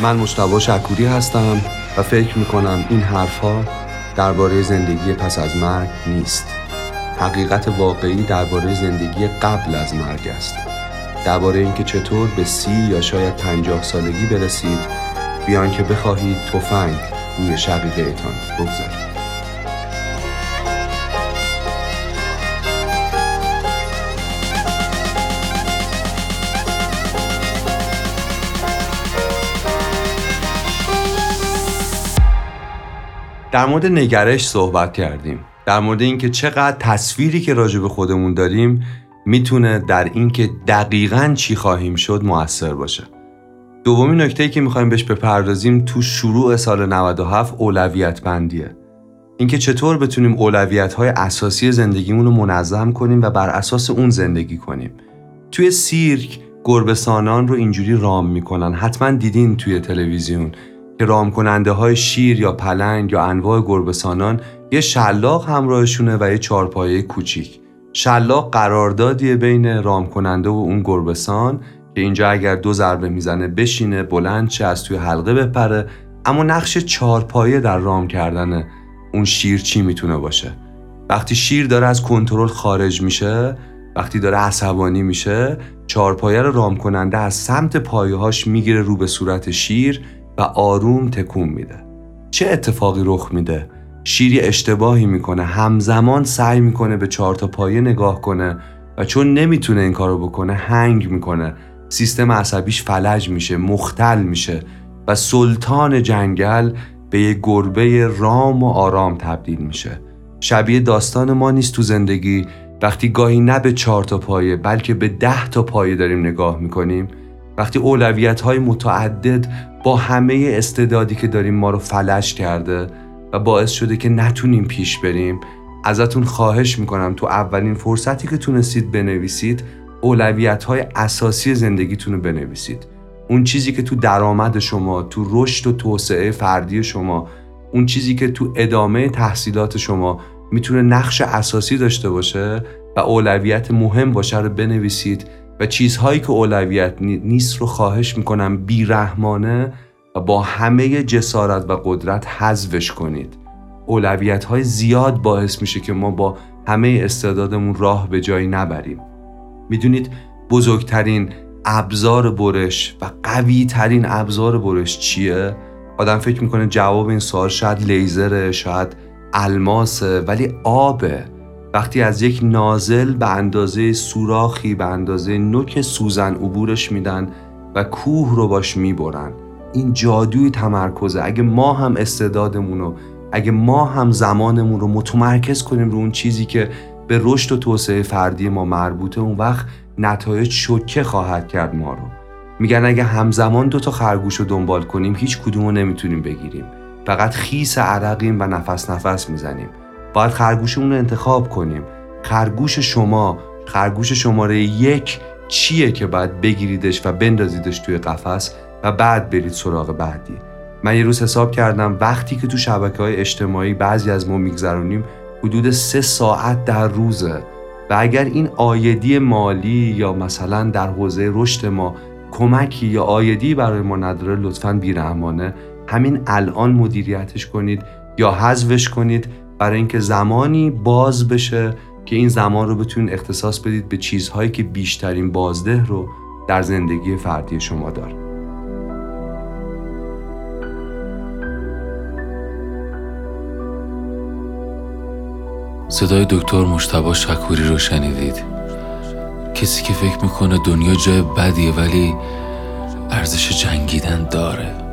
من مشتبا شکوری هستم و فکر می‌کنم این حرفها درباره زندگی پس از مرگ نیست. حقیقت واقعی درباره زندگی قبل از مرگ است. درباره اینکه چطور به سی یا شاید پنجاه سالگی برسید بیان که بخواهید تفنگ روی شقیقه بگذارید. در مورد نگرش صحبت کردیم. در مورد اینکه چقدر تصویری که راجع به خودمون داریم می‌تونه در اینکه دقیقا چی خواهیم شد موثر باشه. دومی نکته که می‌خوایم بهش بپردازیم تو شروع سال 97 اولویت بندیه اینکه چطور بتونیم اولویت های اساسی زندگیمون رو منظم کنیم و بر اساس اون زندگی کنیم. توی سیرک گربسانان رو اینجوری رام می‌کنن. حتما دیدین توی تلویزیون. که رام کننده های شیر یا پلنگ یا انواع گربسانان یه شلاق همراهشونه و یه چارپایه کوچیک. شلاق قراردادیه بین رام کننده و اون گربسان که اینجا اگر دو ضربه می‌زنه بشینه بلند چه از توی حلقه بپره. اما نقش چارپایه در رام کردن اون شیر چی می‌تونه باشه؟ وقتی شیر داره از کنترل خارج میشه وقتی داره عصبانی میشه چارپایه رو رام کننده از سمت پایهاش می‌گیره رو به صورت شیر. و آروم تکون میده. چه اتفاقی رخ میده؟ شیری اشتباهی می‌کنه همزمان سعی می‌کنه به چهار تا پایه نگاه کنه و چون نمی‌تونه این کارو بکنه هنگ می‌کنه. سیستم عصبیش فلج میشه مختل میشه و سلطان جنگل به یه گربه رام و آرام تبدیل میشه. شبیه داستان ما نیست تو زندگی. وقتی گاهی نه به چهار تا پایه بلکه به ده تا پایه داریم نگاه می‌کنیم وقتی اولویت های متعدد با همه استعدادی که داریم ما رو فلج کرده و باعث شده که نتونیم پیش بریم ازتون خواهش می‌کنم تو اولین فرصتی که تونستید بنویسید اولویت های اساسی زندگیتون رو بنویسید. اون چیزی که تو درآمد شما تو رشد و توسعه فردی شما اون چیزی که تو ادامه تحصیلات شما می‌تونه نقش اساسی داشته باشه و اولویت مهم باشه رو بنویسید. و چیزهایی که اولویت نیست رو خواهش می‌کنم بیرحمانه و با همه جسارت و قدرت حذفش کنید. اولویت های زیاد باعث میشه که ما با همه استعدادمون راه به جایی نبریم. می‌دونید بزرگترین ابزار برش و قوی ترین ابزار برش چیه؟ آدم فکر می‌کنه جواب این سوال شاید لیزره شاید الماسه ولی آبه. وقتی از یک نازل به اندازه سوراخی به اندازه نوک سوزن عبورش میدن و کوه رو باش می‌برن. این جادوی تمرکزه. اگه ما هم استعدادمون رو اگه ما هم زمانمون رو متمرکز کنیم رو اون چیزی که به رشد و توسعه فردی ما مربوطه اون وقت نتایج شوکه خواهد کرد ما رو. میگن اگه همزمان دو تا خرگوش رو دنبال کنیم هیچ کدوم رو نمی‌تونیم بگیریم. فقط خیس عرقیم و نفس نفس می‌زنیم. باید خرگوشمون رو انتخاب کنیم. خرگوش شما خرگوش شماره یک چیه که باید بگیریدش و بندازیدش توی قفس و بعد برید سراغ بعدی. من یه روز حساب کردم وقتی که تو شبکه های اجتماعی بعضی از ما میگذرونیم حدود سه ساعت در روزه. و اگر این آیدی مالی یا مثلا در حوزه رشد ما کمکی یا آیدی برای ما نداره لطفا بیرحمانه همین الان مدیریتش کنید یا حذفش کنید برای اینکه زمانی باز بشه که این زمان رو بتونید اختصاص بدید به چیزهایی که بیشترین بازده رو در زندگی فردی شما داره. صدای دکتر مشتبا شکوری رو شنیدید. کسی که فکر می‌کنه دنیا جای بدیه ولی ارزش جنگیدن داره.